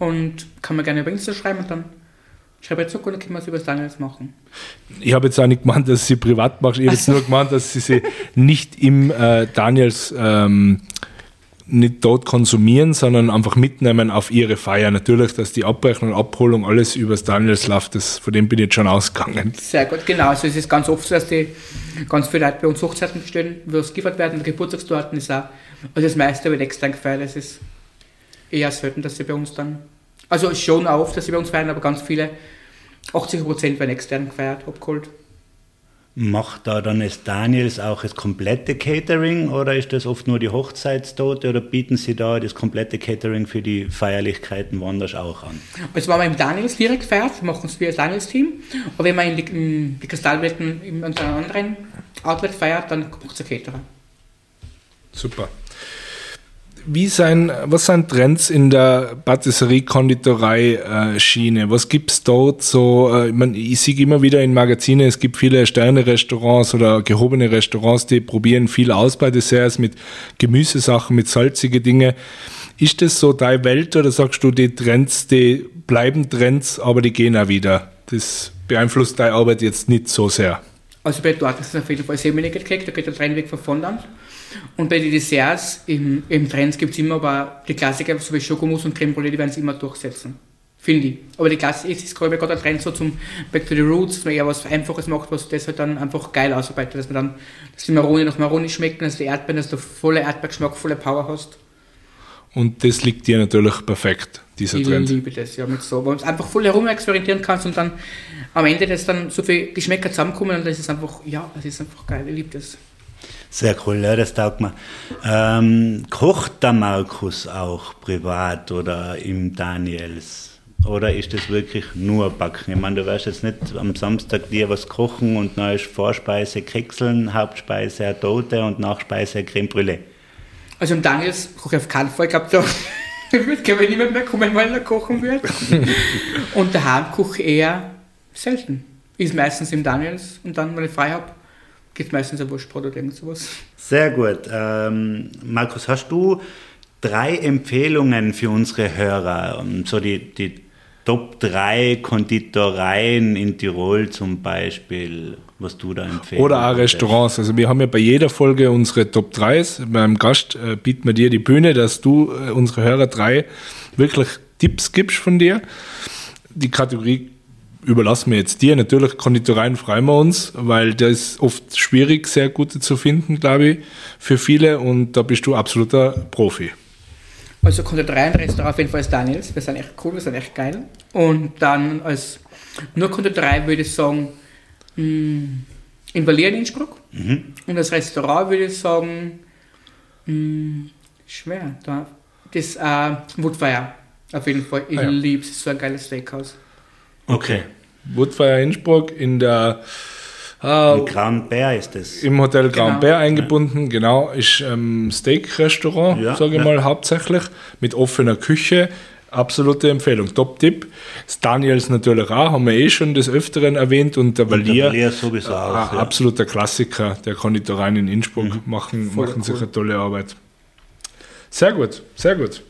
S3: und kann mir gerne über Insta schreiben und dann schreibe ich zurück und dann können wir es über das Daniels machen.
S1: Ich habe jetzt auch nicht gemeint, dass sie privat macht. Ich habe jetzt nur gemeint, dass sie sie nicht im äh, Daniels ähm, nicht dort konsumieren, sondern einfach mitnehmen auf ihre Feier. Natürlich, dass die Abrechnung Abholung alles übers Daniels läuft, das, von dem bin ich jetzt schon ausgegangen.
S3: Sehr gut, genau. Also es ist ganz oft so, dass die ganz viele Leute bei uns Hochzeiten bestellen, wo es geliefert werden, Geburtstagstorten ist auch, also das meiste wird extra gefeiert. Es ist eher selten, dass sie bei uns dann, also schon oft, dass sie bei uns feiern, aber ganz viele, 80% werden extern gefeiert, abgeholt.
S2: Macht da dann das Daniels auch das komplette Catering oder ist das oft nur die Hochzeitstote oder bieten Sie da das komplette Catering für die Feierlichkeiten woanders auch an?
S3: Also wenn man im Daniels direkt feiert, machen es wir als Daniels-Team. Aber wenn man in die, in die Kristallwelten in einem anderen Outlet feiert, dann macht es ein Caterer.
S1: Super wie sein, was sind Trends in der Patisserie-Konditorei-Schiene? Was gibt es dort so? Äh, ich, mein, ich sehe immer wieder in Magazinen, es gibt viele Sterne-Restaurants oder gehobene Restaurants, die probieren viel aus bei Desserts mit Gemüsesachen, mit salzige Dinge. Ist das so deine Welt oder sagst du, die Trends, die bleiben Trends, aber die gehen auch wieder? Das beeinflusst deine Arbeit jetzt nicht so sehr.
S3: Also bei dort ist es auf jeden Fall sehr wenig gekriegt, da geht der Trend weg von Fondant. Und bei den Desserts im, im Trends gibt es immer aber die Klassiker, so wie Schokomousse und Creme Brûlée, die werden es immer durchsetzen. Finde ich. Aber die Klassiker ist gerade der Trend so zum Back to the Roots, dass man eher was Einfaches macht, was das halt dann einfach geil ausarbeitet, dass man dann, dass die Maroni nach Maroni schmecken, dass die Erdbeeren, dass du volle Erdbeergeschmack, volle Power hast.
S1: Und das liegt dir natürlich perfekt, dieser
S3: ich
S1: Trend.
S3: Ich liebe das, ja, mit so, wo du einfach voll herum experimentieren kannst und dann am Ende, dass dann so viele Geschmäcker zusammenkommen und das ist einfach, ja, das ist einfach geil, ich liebe das.
S2: Sehr cool, ja, das taugt mir. Ähm, kocht der Markus auch privat oder im Daniels? Oder ist das wirklich nur Backen? Ich meine, du wirst jetzt nicht am Samstag dir was kochen und dann ist Vorspeise Kekseln, Hauptspeise eine Tote und Nachspeise Creme Brûlée.
S3: Also im Daniels koche ich auf keinen Fall. Ich glaube, da wird ich niemand mehr kommen, weil er kochen wird. und daheim koche ich eher selten. Ist meistens im Daniels und dann, wenn ich frei habe, gibt meistens ein Wurstbrot oder irgend sowas.
S2: Sehr gut. Ähm, Markus, hast du drei Empfehlungen für unsere Hörer? So die, die Top 3 Konditoreien in Tirol zum Beispiel, was du da empfehlst.
S1: Oder auch Restaurants. Also wir haben ja bei jeder Folge unsere Top 3s. Beim Gast äh, bieten wir dir die Bühne, dass du äh, unsere Hörer drei wirklich Tipps gibst von dir. Die Kategorie überlassen wir jetzt dir. Natürlich Konditoreien freuen wir uns, weil da ist oft schwierig, sehr gute zu finden, glaube ich, für viele und da bist du absoluter Profi.
S3: Also Konditoreien, Restaurant auf jeden Fall ist Daniels, wir sind echt cool, wir sind echt geil. Und dann als nur Konditorei würde ich sagen, in Berlin in Innsbruck. Mhm. Und als Restaurant würde ich sagen, mh, hm, schwer, da, das äh, Woodfire auf jeden Fall. Ich ah, ja. liebe es, so ein geiles Steakhouse.
S1: Okay. Woodfire Innsbruck in der
S2: äh, Grand Bear ist das.
S1: Im Hotel Grand genau. Bear eingebunden, genau. Ist ähm, Steak-Restaurant, ja, sage ich ja. mal, hauptsächlich, mit offener Küche. Absolute Empfehlung, Top-Tipp. Daniels natürlich auch, haben wir eh schon des Öfteren erwähnt und der Valier, Valier sowieso auch, ja. absoluter Klassiker, der Konditoreien in Innsbruck mhm. machen, machen cool. sich eine tolle Arbeit. Sehr gut, sehr gut.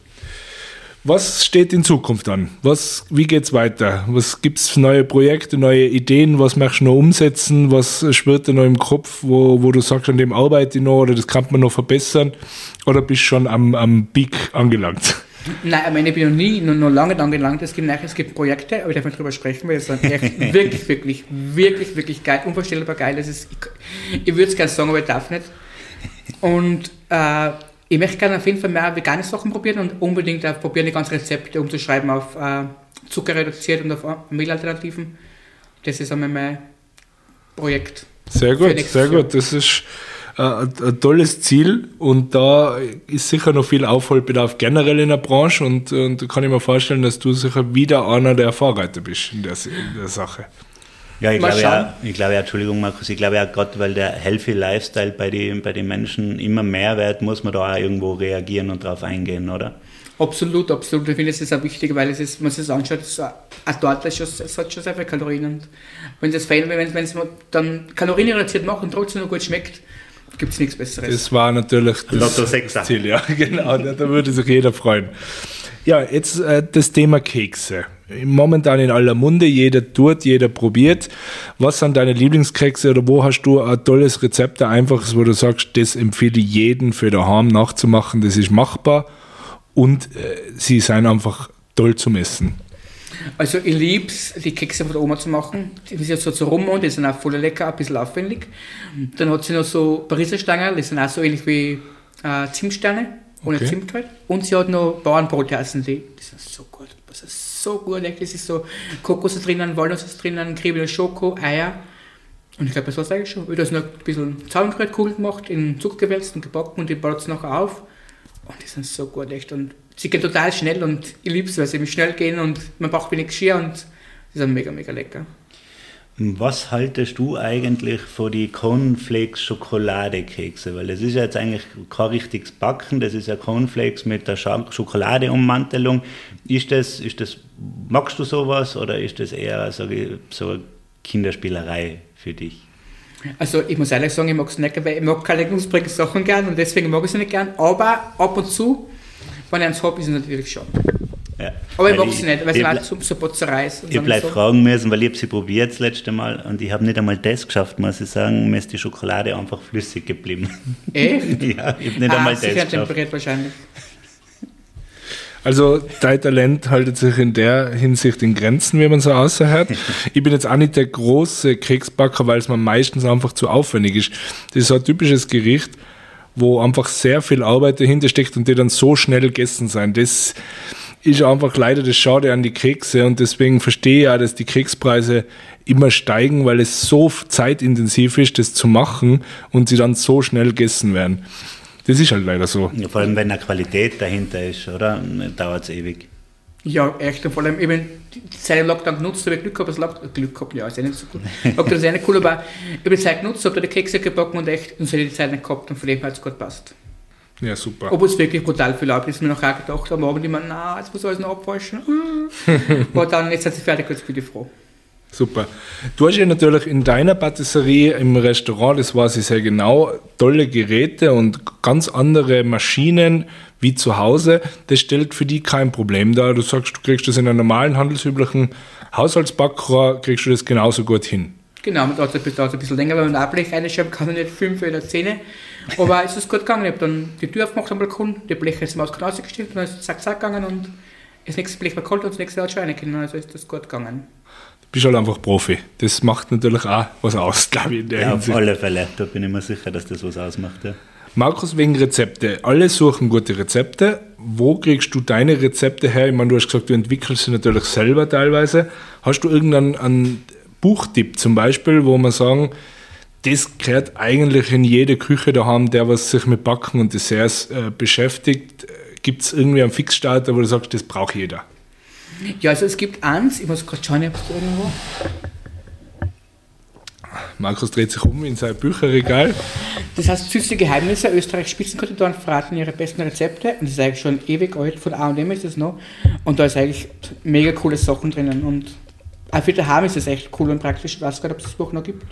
S1: Was steht in Zukunft an? Was, wie geht es weiter? Was gibt es für neue Projekte, neue Ideen? Was möchtest du noch umsetzen? Was schwirrt dir noch im Kopf, wo, wo du sagst, an dem arbeite ich noch oder das kann man noch verbessern? Oder bist du schon am, am Peak angelangt?
S3: Nein, ich meine, ich bin noch nie, noch, noch lange angelangt. Es gibt es gibt Projekte, aber ich darf nicht drüber sprechen, weil es sind echt wirklich, wirklich, wirklich, wirklich geil, unvorstellbar geil. Das ist, ich, ich würde es gerne sagen, aber ich darf nicht. Und äh, ich möchte gerne auf jeden Fall mehr vegane Sachen probieren und unbedingt auch probieren, die ganzen Rezepte umzuschreiben auf äh, Zucker reduziert und auf Mehlalternativen. Das ist einmal mein Projekt.
S1: Sehr gut, sehr Jahr. gut. Das ist äh, ein tolles Ziel und da ist sicher noch viel Aufholbedarf generell in der Branche und, und da kann ich mir vorstellen, dass du sicher wieder einer der Vorreiter bist in der, in der Sache.
S2: Ja, ich glaube ja, ich glaube ja, Entschuldigung Markus, ich glaube ja gerade, weil der healthy Lifestyle bei den, bei den Menschen immer mehr wird, muss man da auch irgendwo reagieren und drauf eingehen, oder?
S3: Absolut, absolut. Ich finde, es ist auch wichtig, weil es ist, man sich das anschaut, es, ein Torte schon, es hat schon sehr viele Kalorien. Und wenn das fein, wenn, wenn es dann Kalorien reduziert macht und trotzdem noch gut schmeckt, gibt es nichts Besseres.
S1: Das war natürlich das Ziel, ja, genau. da würde sich jeder freuen. Ja, jetzt äh, das Thema Kekse. Momentan in aller Munde, jeder tut, jeder probiert. Was sind deine Lieblingskekse oder wo hast du ein tolles Rezept, ein einfaches, wo du sagst, das empfehle ich jedem für daheim nachzumachen, das ist machbar und äh, sie sind einfach toll zum Essen.
S3: Also ich liebe es, die Kekse von der Oma zu machen. Die sind ja so zu rum und die sind auch voll lecker, ein bisschen aufwendig. Dann hat sie noch so Pariser Stangen, die sind auch so ähnlich wie äh, Zimtsterne ohne okay. Zimt halt. Und sie hat noch Bauernbrote essen, die, die sind so gut. So gut. Es ist so Kokos drinnen, Walnuss ist drinnen, Kriebel, Schoko, Eier. Und ich glaube, das war es eigentlich schon. Ich habe noch ein bisschen Zaunkrautkugel gemacht, in Zucker gewälzt und gebacken und die baut es nachher auf. Und die sind so gut, echt. Und sie gehen total schnell und ich liebe es, weil sie schnell gehen und man braucht wenig Geschirr und sie sind mega, mega lecker.
S2: Was haltest du eigentlich von die Cornflakes Schokoladekekse? Weil das ist ja jetzt eigentlich kein richtiges Backen, das ist ja Cornflakes mit der Schokoladeummantelung. Ist das, ist das, magst du sowas oder ist das eher so, so eine Kinderspielerei für dich?
S3: Also ich muss ehrlich sagen, ich mag es nicht, weil ich mag keine knusprige Sachen gern und deswegen mag ich sie nicht gern. Aber ab und zu, wenn ich eins habe, ist es natürlich schon. Ja. Aber ich mag sie nicht, weil sie halt so, so Botzerei ist.
S2: Ich bleibe so. fragen müssen, weil ich habe sie probiert das letzte Mal und ich habe nicht einmal das geschafft, muss ich sagen. Mir ist die Schokolade einfach flüssig geblieben.
S3: Echt?
S2: ja, ich habe nicht ah, einmal das geschafft. temperiert
S3: wahrscheinlich.
S1: Also dein Talent haltet sich in der Hinsicht in Grenzen, wie man so aushört. ich bin jetzt auch nicht der große Keksbacker, weil es mir meistens einfach zu aufwendig ist. Das ist ein typisches Gericht, wo einfach sehr viel Arbeit dahinter steckt und die dann so schnell gegessen sein. Das ist einfach leider das Schade an die Kekse und deswegen verstehe ich auch, dass die Kekspreise immer steigen, weil es so zeitintensiv ist, das zu machen und sie dann so schnell gegessen werden. Das ist halt leider so.
S2: Ja, vor allem, wenn eine Qualität dahinter ist, oder? Dauert es ewig.
S3: Ja, echt. Und vor allem, eben, die Zeit im Lockdown genutzt, habe ich Glück gehabt, das Lockdown, Glück gehabt, ja, ist ja nicht so gut. Lockdown ist ja nicht cool, aber ich habe die Zeit genutzt, habe da die Kekse gebacken und echt, und so hätte die Zeit nicht gehabt und von dem hat es gut passt.
S1: Ja, super.
S3: Obwohl es wirklich brutal viel Arbeit ist, mir noch auch gedacht am Abend immer, na, jetzt muss ich alles noch abwaschen. Aber dann, jetzt hat sie fertig, jetzt bin ich froh.
S1: Super. Du hast ja natürlich in deiner Patisserie im Restaurant, das weiß ich sehr genau, tolle Geräte und ganz andere Maschinen wie zu Hause. Das stellt für die kein Problem dar. Du sagst, du kriegst das in einem normalen, handelsüblichen Haushaltsbackrohr, kriegst du das genauso gut hin.
S3: Genau, man dauert ein bisschen länger, wenn man Blech reinschauen kann, nicht fünf oder zehn. Aber es ist gut gegangen. Ich habe dann die Tür aufgemacht am Balkon, die Bleche sind aus rausgestellt dann ist es zack, zack gegangen und das nächste Blech war kalt und das nächste hat schon rein können. Also ist das gut gegangen.
S1: Bist halt einfach Profi. Das macht natürlich auch was aus, glaube ich, in
S2: der ja, Hinsicht. Auf alle Fälle, da bin ich mir sicher, dass das was ausmacht. Ja.
S1: Markus, wegen Rezepte. Alle suchen gute Rezepte. Wo kriegst du deine Rezepte her? Ich meine, du hast gesagt, du entwickelst sie natürlich selber teilweise. Hast du irgendeinen Buchtipp zum Beispiel, wo man sagen, das gehört eigentlich in jede Küche daheim, der was sich mit Backen und Desserts äh, beschäftigt. Gibt es irgendwie einen Fixstarter, wo du sagst, das braucht jeder?
S3: Ja, also es gibt eins, ich muss gerade schauen, ob es irgendwo.
S1: Markus dreht sich um in sein Bücherregal.
S3: Das heißt Süße Geheimnisse. Österreichs Spitzenkonditoren verraten ihre besten Rezepte. Und das ist eigentlich schon ewig alt. Von A&M ist das noch. Und da ist eigentlich mega coole Sachen drinnen. Und auch für daheim ist es echt cool und praktisch. Ich weiß gar nicht, ob es das Buch noch gibt.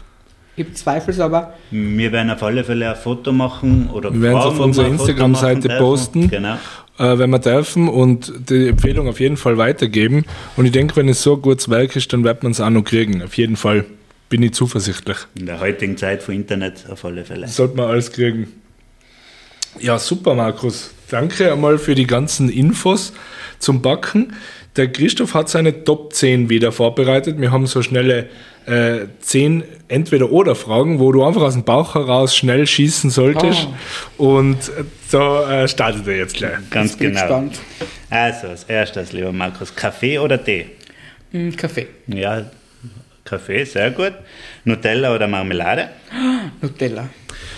S3: Gibt Zweifels, aber.
S2: Wir werden auf alle Fälle ein Foto machen oder
S1: Wir werden es auf unserer Instagram-Seite posten. Genau. Äh, wenn wir dürfen und die Empfehlung auf jeden Fall weitergeben. Und ich denke, wenn es so ein gutes Werk ist, dann wird man es auch noch kriegen. Auf jeden Fall bin ich zuversichtlich.
S2: In der heutigen Zeit von Internet auf alle Fälle.
S1: Sollte man alles kriegen. Ja, super, Markus. Danke einmal für die ganzen Infos zum Backen. Der Christoph hat seine Top 10 wieder vorbereitet. Wir haben so schnelle äh, 10 Entweder-Oder-Fragen, wo du einfach aus dem Bauch heraus schnell schießen solltest. Oh. Und da äh, startet er jetzt gleich.
S2: Ganz genau. Gespannt. Also, als erstes, lieber Markus, Kaffee oder Tee?
S3: Mm, Kaffee.
S2: Ja, Kaffee, sehr gut. Nutella oder Marmelade?
S3: Nutella.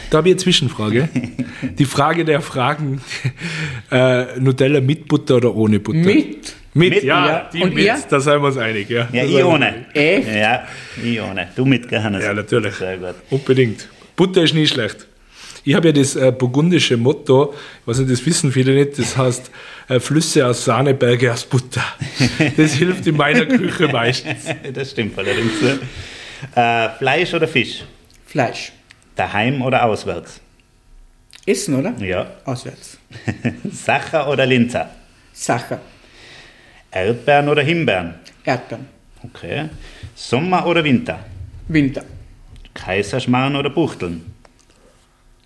S1: Da habe ich eine Zwischenfrage. Die Frage der Fragen: äh, Nutella mit Butter oder ohne Butter?
S3: Mit.
S1: Mit, mit ja, ja. Die Und mit, ihr? da sind wir uns einig. Ja,
S2: ja ich ohne. Echt? Ja, ich ohne. Du mit, Hannes.
S1: Ja, natürlich. Sehr gut. Unbedingt. Butter ist nie schlecht. Ich habe ja das äh, burgundische Motto, was nicht, das wissen viele nicht, das heißt äh, Flüsse aus Sahne, Berge aus Butter. Das hilft in meiner Küche meistens.
S2: Das stimmt allerdings. Äh, Fleisch oder Fisch?
S3: Fleisch.
S2: Daheim oder auswärts?
S3: Essen, oder?
S2: Ja.
S3: Auswärts.
S2: Sacher oder Linzer?
S3: Sacher.
S2: Erdbeeren oder Himbeeren?
S3: Erdbeeren.
S2: Okay. Sommer oder Winter?
S3: Winter.
S2: Kaiserschmarrn oder Buchteln?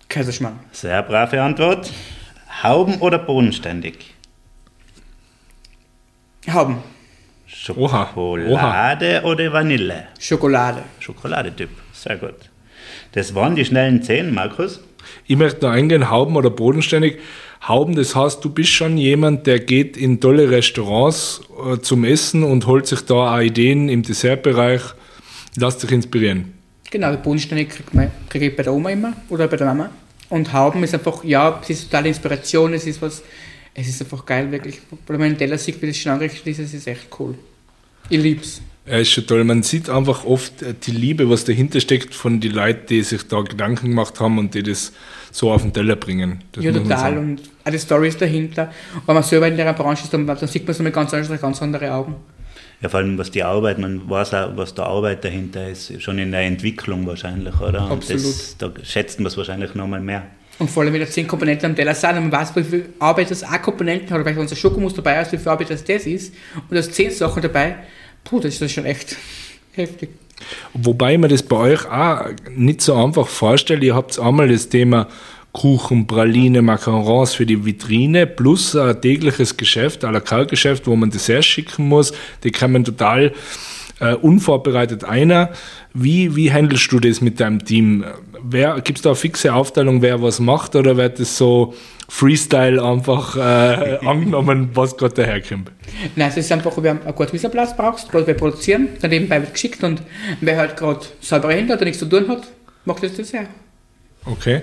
S3: Kaiserschmarrn.
S2: Sehr brave Antwort. Hauben oder bodenständig?
S3: Hauben.
S2: Schokolade Oha. oder Vanille?
S3: Schokolade.
S2: Schokoladetyp. Sehr gut. Das waren die schnellen zehn, Markus.
S1: Ich möchte noch eingehen, Hauben oder bodenständig. Hauben, das heißt, du bist schon jemand, der geht in tolle Restaurants äh, zum Essen und holt sich da auch Ideen im Dessertbereich. Lass dich inspirieren.
S3: Genau, bodenständig kriege krieg ich bei der Oma immer oder bei der Mama. Und Hauben ist einfach, ja, es ist totale Inspiration, es ist was, es ist einfach geil, wirklich. Wenn man Teller sieht, wie das schon angerichtet ist, es ist echt cool. Ich lieb's.
S1: Ja, ist schon toll. Man sieht einfach oft äh, die Liebe, was dahinter steckt von den Leuten, die sich da Gedanken gemacht haben und die das so auf den Teller bringen.
S3: Das ja, total. Und auch die Stories dahinter. wenn man selber in der Branche ist, dann, dann sieht man es mit ganz, ganz andere Augen.
S2: Ja, vor allem was die Arbeit, man weiß auch, was da Arbeit dahinter ist, schon in der Entwicklung wahrscheinlich, oder? Und
S3: Absolut.
S2: Das, da schätzen wir es wahrscheinlich nochmal mehr.
S3: Und vor allem, wenn da zehn Komponenten am Teller sind und man weiß, wie viel Arbeit das auch Komponenten hat, oder vielleicht unser Schokomus dabei ist, wie viel Arbeit das, das ist, und da sind zehn Sachen dabei, puh, das ist schon echt heftig.
S1: Wobei mir das bei euch auch nicht so einfach vorstelle. Ihr habt einmal das Thema Kuchen, Praline, Macarons für die Vitrine plus ein tägliches Geschäft, à la carte Geschäft, wo man Dessert schicken muss. Die kommen total äh, unvorbereitet einer. Wie, wie handelst du das mit deinem Team? Gibt es da eine fixe Aufteilung, wer was macht oder wird das so Freestyle einfach äh, angenommen, was gerade daherkommt?
S3: Nein, es ist einfach, wir haben einen guten Wieserplatz brauchst, gerade wir produzieren, dann nebenbei wird geschickt und wer halt gerade saubere Hände hat und nichts zu tun hat, macht das Dessert.
S1: Okay.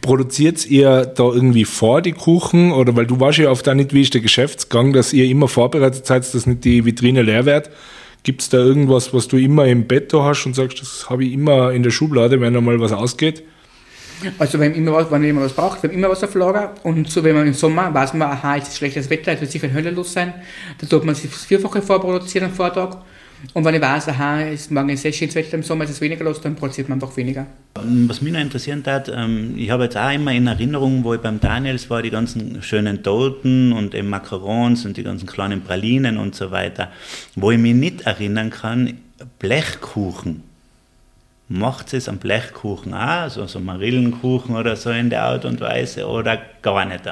S1: Produziert ihr da irgendwie vor die Kuchen? Oder weil du warst ja oft da nicht, wie ist der Geschäftsgang, dass ihr immer vorbereitet seid, dass nicht die Vitrine leer wird? Gibt es da irgendwas, was du immer im Bett hast und sagst, das habe ich immer in der Schublade, wenn einmal was ausgeht?
S3: Also wenn immer was, wenn jemand was braucht, haben immer was auf Lager. Und so wenn man im Sommer weiß man, aha, es ist schlechtes Wetter, es wird sicher Hölle los sein, dann tut man sich das Vierfache vorproduzieren am Vortag. Und wenn ich weiß, aha, ist morgen ist sehr schönes Wetter im Sommer, ist es weniger los, dann produziert man einfach weniger.
S2: Was mich noch interessieren hat, ähm, ich habe jetzt auch immer in Erinnerung, wo ich beim Daniels war, die ganzen schönen Torten und eben Macarons und die ganzen kleinen Pralinen und so weiter. Wo ich mich nicht erinnern kann, Blechkuchen. Macht es am Blechkuchen auch, also so Marillenkuchen oder so in der Art und Weise oder gar nicht?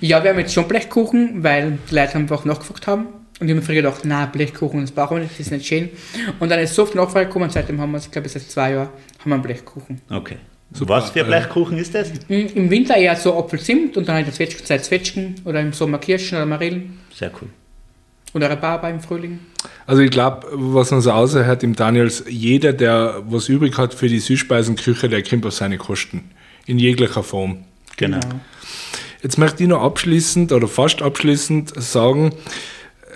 S3: Ja, wir haben jetzt schon Blechkuchen, weil die Leute einfach nachgefragt haben Und ich habe mir früher gedacht, nein, Blechkuchen, das brauchen wir nicht, das ist nicht schön. Und dann ist so oft Nachfrage gekommen seitdem haben wir, ich glaube, seit zwei Jahren haben wir einen Blechkuchen.
S2: Okay. Super. Was für Blechkuchen ist das?
S3: Im Winter eher so Apfelzimt und dann in der Zwetschgenzeit Zwetschgen oder im Sommer Kirschen oder Marillen.
S2: Sehr cool.
S3: Oder Rhabarber im Frühling.
S1: Also ich glaube, was man so außerhört im Daniels, jeder, der was übrig hat für die Süßspeisenküche, der kriegt auf seine Kosten. In jeglicher Form.
S2: Genau. genau.
S1: Jetzt möchte ich noch abschließend oder fast abschließend sagen,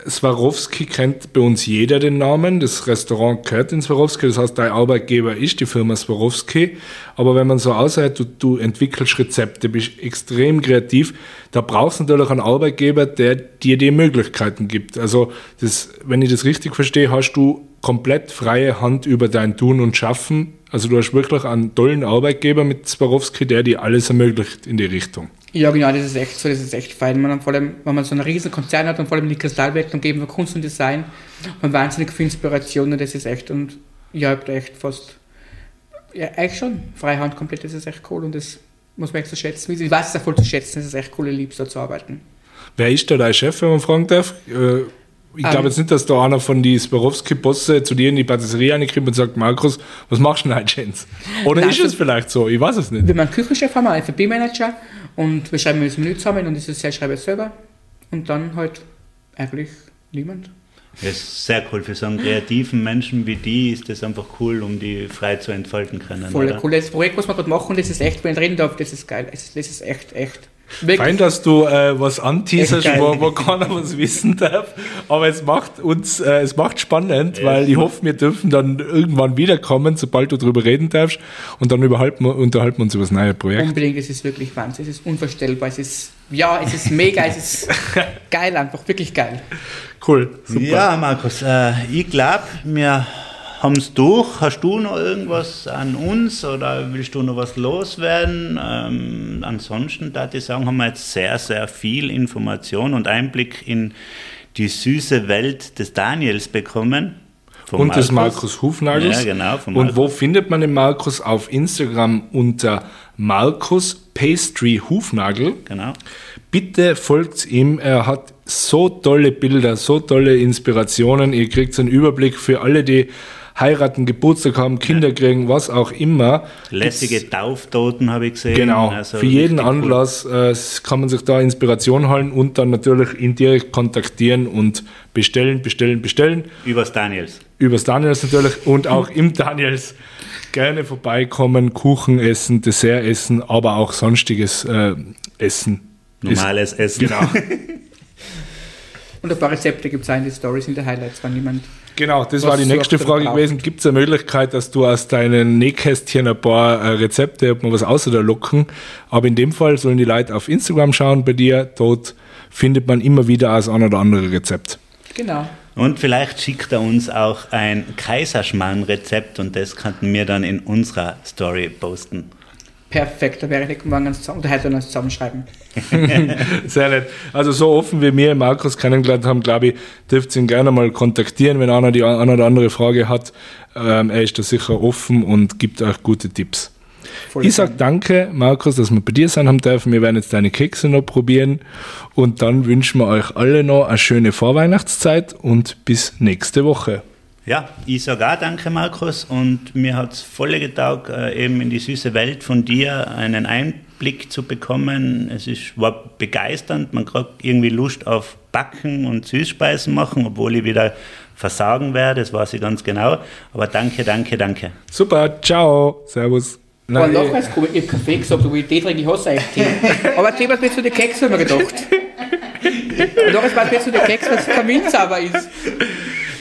S1: Swarovski kennt bei uns jeder den Namen. Das Restaurant gehört in Swarovski, das heißt, dein Arbeitgeber ist die Firma Swarovski. Aber wenn man so aussieht, du, du entwickelst Rezepte, bist extrem kreativ, da brauchst du natürlich einen Arbeitgeber, der dir die Möglichkeiten gibt. Also, das, wenn ich das richtig verstehe, hast du komplett freie Hand über dein Tun und Schaffen. Also du hast wirklich einen tollen Arbeitgeber mit Swarovski, der dir alles ermöglicht in die Richtung.
S3: Ja, genau, das ist echt so, das ist echt fein. Man, vor allem, wenn man so einen riesen Konzern hat und vor allem die Kristallwelt umgeben von Kunst und Design, man wahnsinnig viel Inspiration und das ist echt, und ja, ich habe da echt fast, ja, eigentlich schon, Freihand komplett, das ist echt cool und das muss man echt so schätzen. Ich weiß es auch voll zu schätzen, das ist echt cool, ich liebe da zu arbeiten.
S1: Wer ist da dein Chef, wenn man fragen darf? Äh, ich glaube um, jetzt nicht, dass da einer von die Swarovski-Bosse zu dir in die Patisserie reinkommt und sagt, Markus, was machst du denn heute, Jens? Oder Nein, ist es vielleicht so? Ich weiß es nicht.
S3: Wir haben einen Küchenchef, haben einen FB-Manager und wir schreiben das Menü zusammen und dieses Jahr schreibe ich selber. Und dann halt eigentlich niemand.
S2: Das ist sehr cool. Für so einen kreativen Menschen wie die ist das einfach cool, um die frei zu entfalten können.
S3: Voll oder? cool. Das Projekt, was wir gerade machen, das ist echt, wenn ich reden darf, das ist geil. Das ist echt, echt
S1: Wirklich? Fein, dass du äh, was anteaserst, wo, wo keiner was wissen darf. Aber es macht uns, äh, es macht spannend, ja, weil ich hoffe, wir dürfen dann irgendwann wiederkommen, sobald du darüber reden darfst. Und dann unterhalten wir, unterhalten wir uns über das neue Projekt.
S3: Unbedingt, es ist wirklich Wahnsinn. Es ist unvorstellbar. Es ist, ja, es ist mega, es ist geil einfach, wirklich geil.
S1: Cool,
S2: super. Ja, Markus, äh, ich glaube, wir haben es durch. Hast du noch irgendwas an uns oder willst du noch was loswerden? Ähm, ansonsten, da ich sagen, haben wir jetzt sehr, sehr viel Information und Einblick in die süße Welt des Daniels bekommen.
S1: und Markus. des Markus Hufnagels.
S2: Ja, genau.
S1: Und wo findet man den Markus? Auf Instagram unter Markus Pastry Hufnagel.
S2: Genau.
S1: Bitte folgt ihm. Er hat so tolle Bilder, so tolle Inspirationen. Ihr kriegt einen Überblick für alle, die heiraten, Geburtstag haben, Kinder kriegen, was auch immer.
S2: Lässige Tauftoten habe ich gesehen.
S1: Genau, also für jeden Anlass cool. äh, kann man sich da Inspiration holen und dann natürlich ihn direkt kontaktieren und bestellen, bestellen, bestellen.
S2: Übers Daniels.
S1: Übers Daniels natürlich und auch im Daniels gerne vorbeikommen, Kuchen essen, Dessert essen, aber auch sonstiges äh, Essen.
S2: Normales Essen.
S1: Genau.
S3: und ein paar Rezepte gibt es auch in die Stories, in den Highlights, wenn jemand
S1: Genau, das war die nächste Frage gewesen. Gibt es eine Möglichkeit, dass du aus deinen Nähkästchen ein paar äh, Rezepte, ob man was außer der locken? Aber in dem Fall sollen die Leute auf Instagram schauen bei dir. Dort findet man immer wieder das ein oder andere Rezept.
S3: Genau.
S2: Und vielleicht schickt er uns auch ein Kaiserschmarrn-Rezept und das könnten wir dann in unserer Story posten.
S3: Perfekt, da wäre ich morgen ganz zusammen, da hätte er uns zusammenschreiben.
S1: Sehr nett. Also so offen wie wir Markus kennengelernt haben, glaube ich, dürft ihr ihn gerne mal kontaktieren, wenn einer die eine oder andere Frage hat. Ähm, er ist da sicher offen und gibt euch gute Tipps. Voll ich sage danke, Markus, dass wir bei dir sein haben dürfen. Wir werden jetzt deine Kekse noch probieren und dann wünschen wir euch alle noch eine schöne Vorweihnachtszeit und bis nächste Woche.
S2: Ja, ich sage auch danke, Markus. Und mir hat es voll getaugt, äh, eben in die süße Welt von dir einen Einblick zu bekommen. Es ist, war begeisternd. Man kriegt irgendwie Lust auf Backen und Süßspeisen machen, obwohl ich wieder versagen werde. Das weiß ich ganz genau. Aber danke, danke, danke.
S1: Super, ciao, servus.
S3: Nein. War nachher komisch, ich habe Kaffee gesagt, aber die trinke ich hasse eigentlich Tee. Aber Tee was mit zu den Keks, haben wir gedacht. Und nachher war es mir zu den Keks, was Kaminsauber ist.